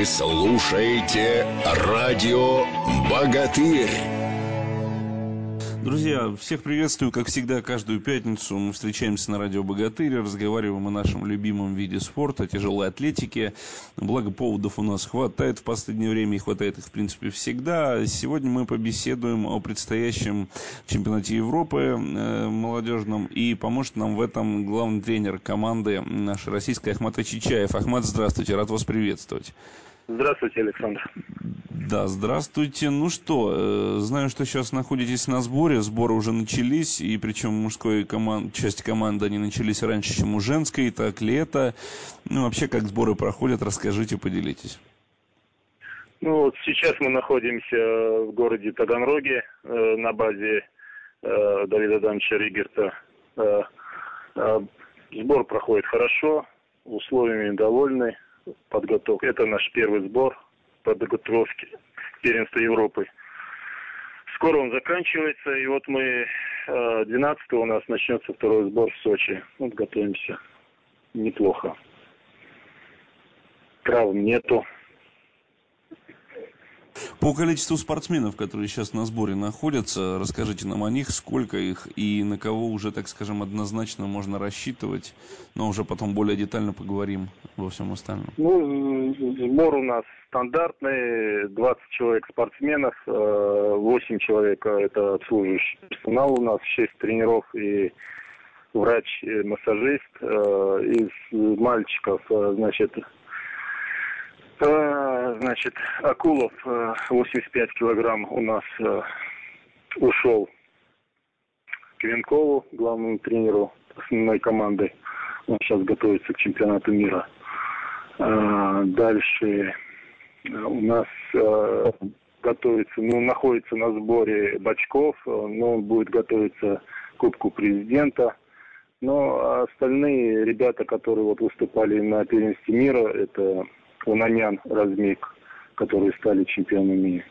Вы слушаете радио «Богатырь». Друзья, всех приветствую, как всегда, каждую пятницу мы встречаемся на радио «Богатырь», разговариваем о нашем любимом виде спорта, тяжелой атлетике. Благо, поводов у нас хватает в последнее время, и хватает их, в принципе, всегда. Сегодня мы побеседуем о предстоящем чемпионате Европы э, молодежном, и поможет нам в этом главный тренер команды нашей российской Ахмат Чичаев. Ахмат, здравствуйте, рад вас приветствовать. Здравствуйте, Александр. Да, здравствуйте. Ну что, э, знаю, что сейчас находитесь на сборе. Сборы уже начались, и причем мужской команд, часть команды они начались раньше, чем у женской. Так ли это? Ну, вообще, как сборы проходят, расскажите, поделитесь. Ну, вот сейчас мы находимся в городе Таганроге э, на базе э, Давида Дамовича Ригерта. Э, э, сбор проходит хорошо, условиями довольны подготовки. Это наш первый сбор подготовки первенства Европы. Скоро он заканчивается, и вот мы 12 э, у нас начнется второй сбор в Сочи. Вот готовимся неплохо. Травм нету. По количеству спортсменов, которые сейчас на сборе находятся, расскажите нам о них, сколько их и на кого уже, так скажем, однозначно можно рассчитывать, но уже потом более детально поговорим во всем остальном. Ну, сбор у нас стандартный, 20 человек спортсменов, 8 э, человек это обслуживающий персонал у нас, 6 тренеров и врач-массажист. Э, из мальчиков, э, значит, Значит, Акулов 85 килограмм у нас ушел к Венкову, главному тренеру основной команды. Он сейчас готовится к чемпионату мира. Дальше у нас готовится, ну, находится на сборе Бачков, но он будет готовиться к Кубку президента. Но остальные ребята, которые вот выступали на первенстве мира, это Унанян, Размик, которые стали чемпионами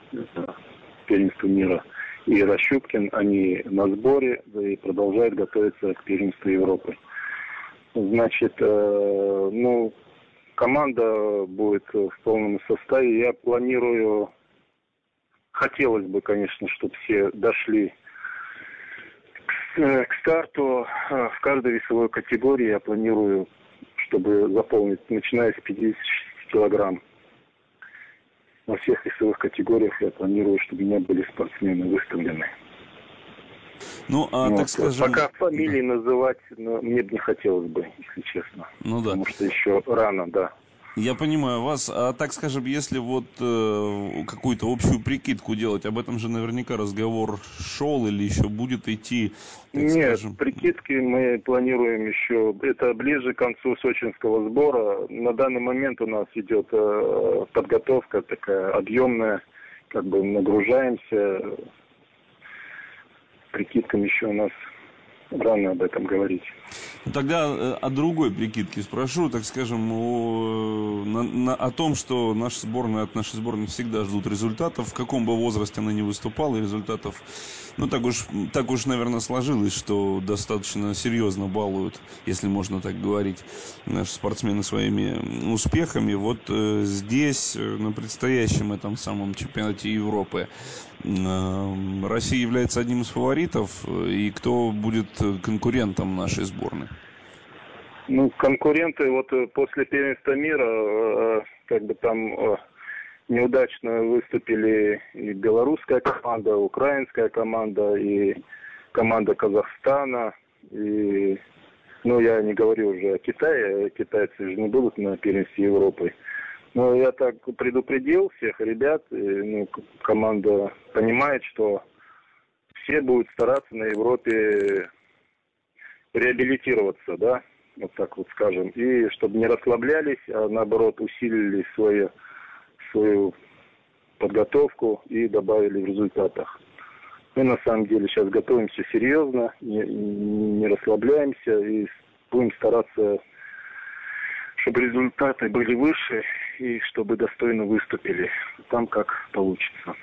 первенства мира, и Рощупкин, они на сборе и продолжают готовиться к первенству Европы. Значит, э, ну, команда будет в полном составе. Я планирую, хотелось бы, конечно, чтобы все дошли к, э, к старту. Э, в каждой весовой категории я планирую, чтобы заполнить, начиная с 50 килограмм. Во всех весовых категориях я планирую, чтобы у меня были спортсмены выставлены. Ну, а вот. так скажем... Пока фамилии называть но мне бы не хотелось бы, если честно. Ну да. Потому что еще рано, да. Я понимаю вас. А так скажем, если вот э, какую-то общую прикидку делать, об этом же наверняка разговор шел или еще будет идти. Нет, скажем. прикидки мы планируем еще. Это ближе к концу сочинского сбора. На данный момент у нас идет э, подготовка такая объемная, как бы нагружаемся. Прикидкам еще у нас рано об этом говорить. Тогда э, о другой прикидке спрошу, так скажем, о, на, на, о том, что наша сборная от нашей сборной всегда ждут результатов, в каком бы возрасте она не выступала, и результатов, ну так уж, так уж, наверное, сложилось, что достаточно серьезно балуют, если можно так говорить, наши спортсмены своими успехами. Вот э, здесь, э, на предстоящем этом самом чемпионате Европы, э, Россия является одним из фаворитов, и кто будет конкурентом нашей сборной? Ну, конкуренты вот э, после первенства мира, э, как бы там э, неудачно выступили и белорусская команда, украинская команда, и команда Казахстана, и, ну, я не говорю уже о Китае, китайцы же не будут на первенстве Европы. Но я так предупредил всех ребят, и, ну, команда понимает, что все будут стараться на Европе реабилитироваться, да, вот так вот скажем, и чтобы не расслаблялись, а наоборот усилили свою, свою подготовку и добавили в результатах. Мы на самом деле сейчас готовимся серьезно, не, не расслабляемся и будем стараться чтобы результаты были выше и чтобы достойно выступили. Там как получится.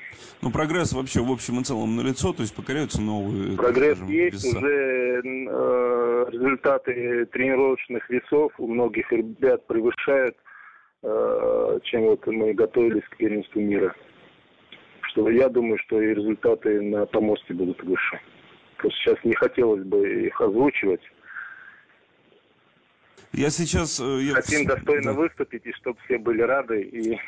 Ну, прогресс вообще в общем и целом налицо, то есть покоряются новые... Прогресс скажем, есть, веса. уже э, результаты тренировочных весов у многих ребят превышают э, чем вот мы готовились к первенству мира. Что я думаю, что и результаты на помосте будут выше. Просто сейчас не хотелось бы их озвучивать. Я сейчас... Э, я... Хотим достойно выступить, и чтобы все были рады и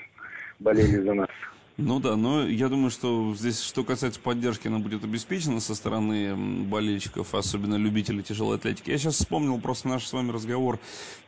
болели за нас. Ну да, но я думаю, что здесь, что касается поддержки, она будет обеспечена со стороны болельщиков, особенно любителей тяжелой атлетики. Я сейчас вспомнил просто наш с вами разговор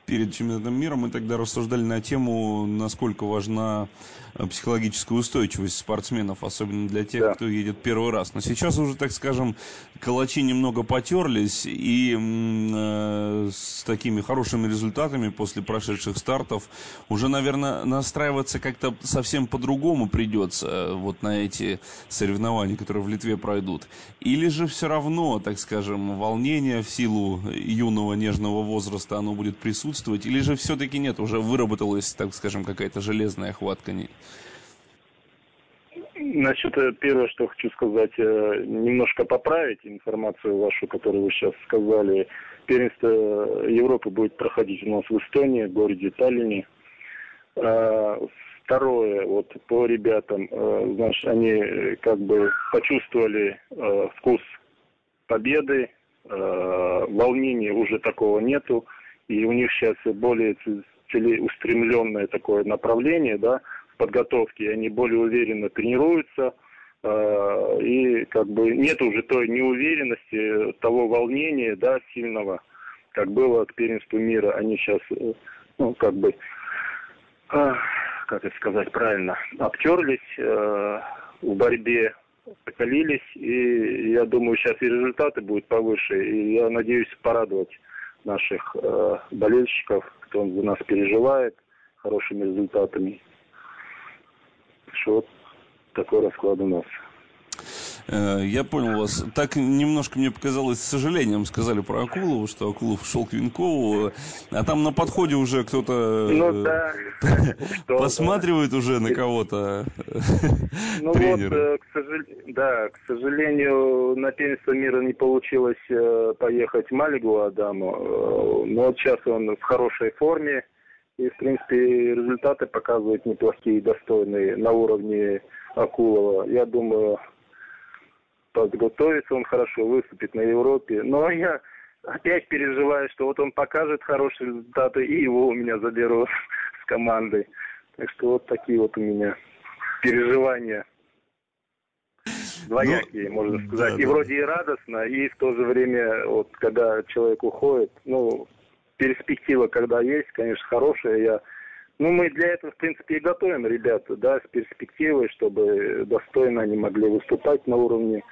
перед чемпионатом мира. Мы тогда рассуждали на тему, насколько важна э, психологическая устойчивость спортсменов, особенно для тех, да. кто едет первый раз. Но сейчас уже, так скажем, калачи немного потерлись, и э, с такими хорошими результатами после прошедших стартов уже, наверное, настраиваться как-то совсем по-другому придется придется э, вот на эти соревнования, которые в Литве пройдут? Или же все равно, так скажем, волнение в силу юного нежного возраста, оно будет присутствовать? Или же все-таки нет, уже выработалась, так скажем, какая-то железная хватка? Значит, э, первое, что хочу сказать, э, немножко поправить информацию вашу, которую вы сейчас сказали. Первенство Европы будет проходить у нас в Эстонии, в городе Таллине. Второе, вот по ребятам, э, знаешь, они э, как бы почувствовали э, вкус победы, э, волнения уже такого нету, и у них сейчас более целеустремленное такое направление, да, в подготовке, они более уверенно тренируются, э, и как бы нет уже той неуверенности, того волнения, да, сильного, как было к первенству мира, они сейчас, э, ну, как бы, э, как это сказать правильно, обтерлись э, в борьбе, покалились, и я думаю, сейчас и результаты будут повыше, и я надеюсь порадовать наших э, болельщиков, кто за нас переживает, хорошими результатами. Что вот такой расклад у нас. Э, я понял вас. Так немножко мне показалось с сожалением сказали про Акулову, что Акулов шел к Винкову, а там на подходе уже кто-то ну, да. посматривает уже на кого-то. Ну вот, э, к сожалению, да, к сожалению, на первенство мира не получилось э, поехать Малигу Адаму, но вот сейчас он в хорошей форме. И, в принципе, результаты показывают неплохие, достойные на уровне Акулова. Я думаю, подготовится он хорошо, выступит на Европе. Но я опять переживаю, что вот он покажет хорошие результаты, и его у меня заберут с командой. Так что вот такие вот у меня переживания двоякие, ну, можно сказать. Да, и да. вроде и радостно, и в то же время, вот когда человек уходит, ну, перспектива, когда есть, конечно, хорошая. Я, ну, мы для этого, в принципе, и готовим ребята, да, с перспективой, чтобы достойно они могли выступать на уровне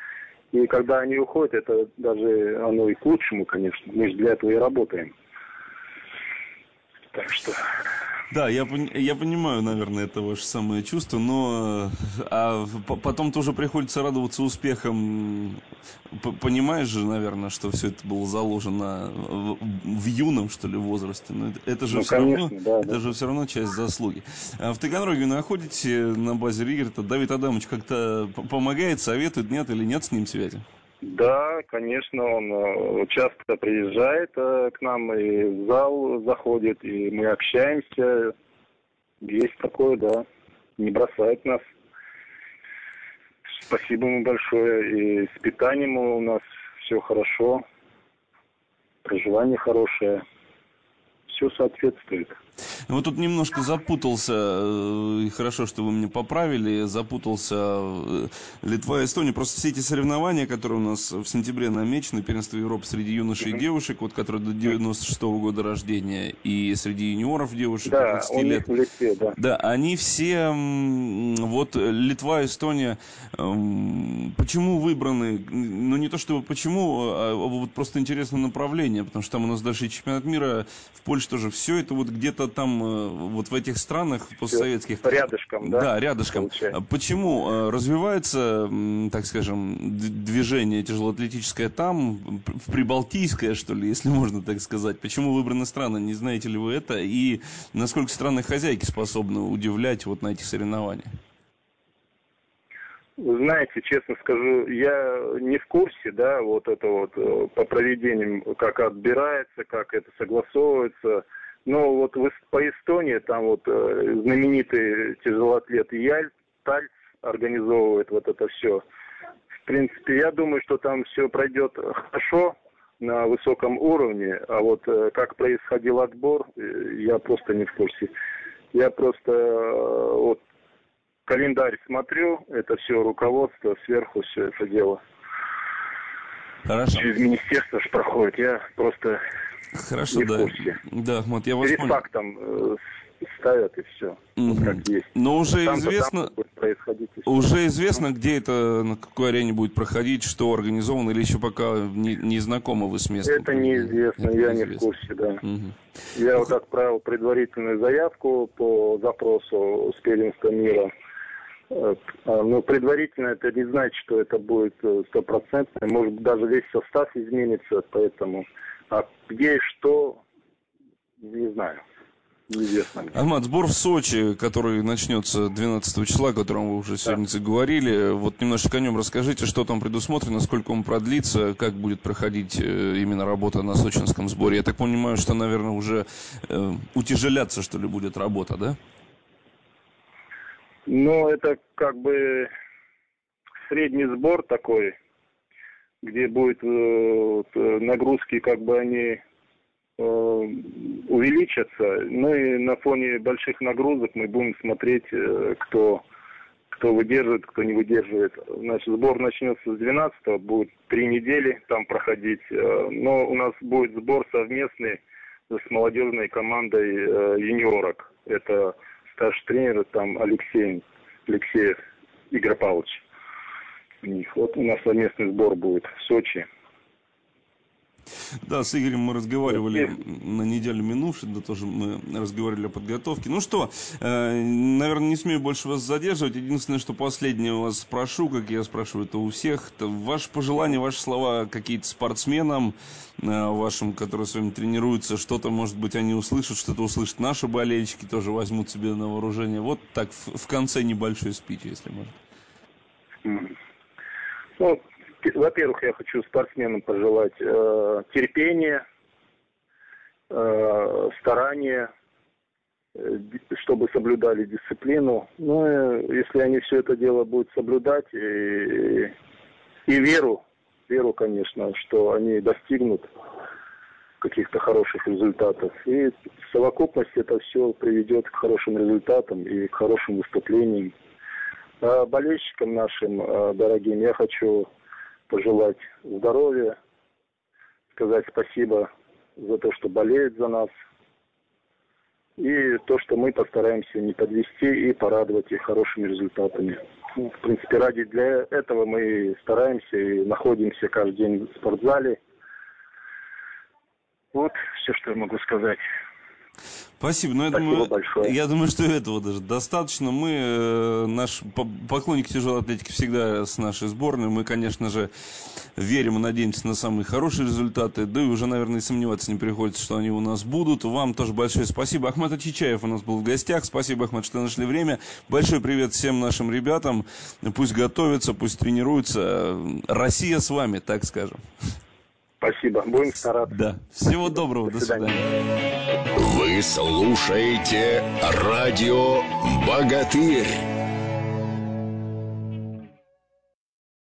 и когда они уходят, это даже оно и к лучшему, конечно. Мы же для этого и работаем. Так что... Да, я, я понимаю, наверное, это ваше самое чувство, но а потом тоже приходится радоваться успехам. Понимаешь же, наверное, что все это было заложено в, в юном, что ли, возрасте. Но это, это же ну, все конечно, равно, да, это да. же все равно часть заслуги. А в Таганроге находите на базе Ригерта. Давид Адамович как-то помогает, советует, нет или нет с ним связи? Да, конечно, он э, часто приезжает э, к нам и в зал заходит, и мы общаемся. Есть такое, да. Не бросает нас. Спасибо ему большое. И с питанием у нас все хорошо. Проживание хорошее. Все соответствует. Вот тут немножко запутался, э, и хорошо, что вы меня поправили, запутался э, Литва и Эстония. Просто все эти соревнования, которые у нас в сентябре намечены, первенство Европы среди юношей и девушек, вот которые до 96 -го года рождения, и среди юниоров девушек да, 20 лет. Литве, да. да, они все, вот Литва, Эстония, почему выбраны? Ну, не то чтобы почему, а вот просто интересное направление, потому что там у нас и чемпионат мира, в Польше тоже все это вот где-то там, э, вот в этих странах постсоветских... Рядышком, да? Да, рядышком. Получается. Почему э, развивается, так скажем, движение тяжелоатлетическое там, в Прибалтийское, что ли, если можно так сказать? Почему выбраны страны? Не знаете ли вы это? И насколько страны хозяйки способны удивлять вот на этих соревнованиях? Знаете, честно скажу, я не в курсе, да, вот это вот э, по проведениям, как отбирается, как это согласовывается. Но вот по Эстонии там вот э, знаменитый тяжелоатлет Яль Тальц организовывает вот это все. В принципе, я думаю, что там все пройдет хорошо на высоком уровне, а вот э, как происходил отбор, э, я просто не в курсе. Я просто э, вот календарь смотрю, это все руководство, сверху все это дело. Хорошо. Через министерство же проходит, я просто Хорошо, не да. в курсе. Да, вот я вас Перед понял. фактом ставят и все, угу. вот как есть. Но уже там известно, происходить уже известно, где это, на какой арене будет проходить, что организовано, или еще пока не, не знакомы вы с местом? Это неизвестно, это я неизвестно. не в курсе, да. Угу. Я вот отправил предварительную заявку по запросу с первенства мира. Э, а, но предварительно это не значит, что это будет э, стопроцентно. Может даже весь состав изменится, поэтому... А где и что, не знаю неизвестно. Ахмат, сбор в Сочи, который начнется 12 числа, о котором вы уже сегодня да. заговорили. Вот немножечко о нем расскажите, что там предусмотрено, сколько он продлится, как будет проходить э, именно работа на сочинском сборе. Я так понимаю, что, наверное, уже э, утяжеляться, что ли, будет работа, да? Ну, это как бы средний сбор такой, где будет э, э нагрузки, как бы они Э, увеличатся. Ну и на фоне больших нагрузок мы будем смотреть, кто, кто выдерживает, кто не выдерживает. Значит, сбор начнется с 12 будет три недели там проходить. Но у нас будет сбор совместный с молодежной командой юниорок. Это старший тренер там Алексей, Алексеев Игорь Павлович. Них. Вот у нас совместный сбор будет в Сочи. Да, с Игорем мы разговаривали на неделю минувшей, да тоже мы разговаривали о подготовке. Ну что, э, наверное, не смею больше вас задерживать. Единственное, что последнее у вас спрошу, как я спрашиваю это у всех, это ваши пожелания, ваши слова какие-то спортсменам э, вашим, которые с вами тренируются, что-то, может быть, они услышат, что-то услышат наши болельщики, тоже возьмут себе на вооружение. Вот так в, в конце небольшой спич, если можно. Ну, во-первых, я хочу спортсменам пожелать э, терпения, э, старания, э, чтобы соблюдали дисциплину. Ну, э, если они все это дело будут соблюдать, и, и веру, веру, конечно, что они достигнут каких-то хороших результатов. И в совокупности это все приведет к хорошим результатам и к хорошим выступлениям. А болельщикам нашим э, дорогим я хочу пожелать здоровья, сказать спасибо за то, что болеют за нас, и то, что мы постараемся не подвести и порадовать их хорошими результатами. Ну, в принципе, ради для этого мы стараемся и находимся каждый день в спортзале. Вот все, что я могу сказать. Спасибо. Ну, я Спасибо думаю, большое. Я думаю, что этого даже достаточно. Мы, э, наш поклонники тяжелой атлетики всегда с нашей сборной. Мы, конечно же, верим и надеемся на самые хорошие результаты. Да и уже, наверное, сомневаться не приходится, что они у нас будут. Вам тоже большое спасибо. Ахмат Ачичаев у нас был в гостях. Спасибо, Ахмат, что нашли время. Большой привет всем нашим ребятам. Пусть готовятся, пусть тренируются. Россия с вами, так скажем. Спасибо. Будем стараться. Да. Всего доброго. До, До свидания. Вы слушаете радио «Богатырь».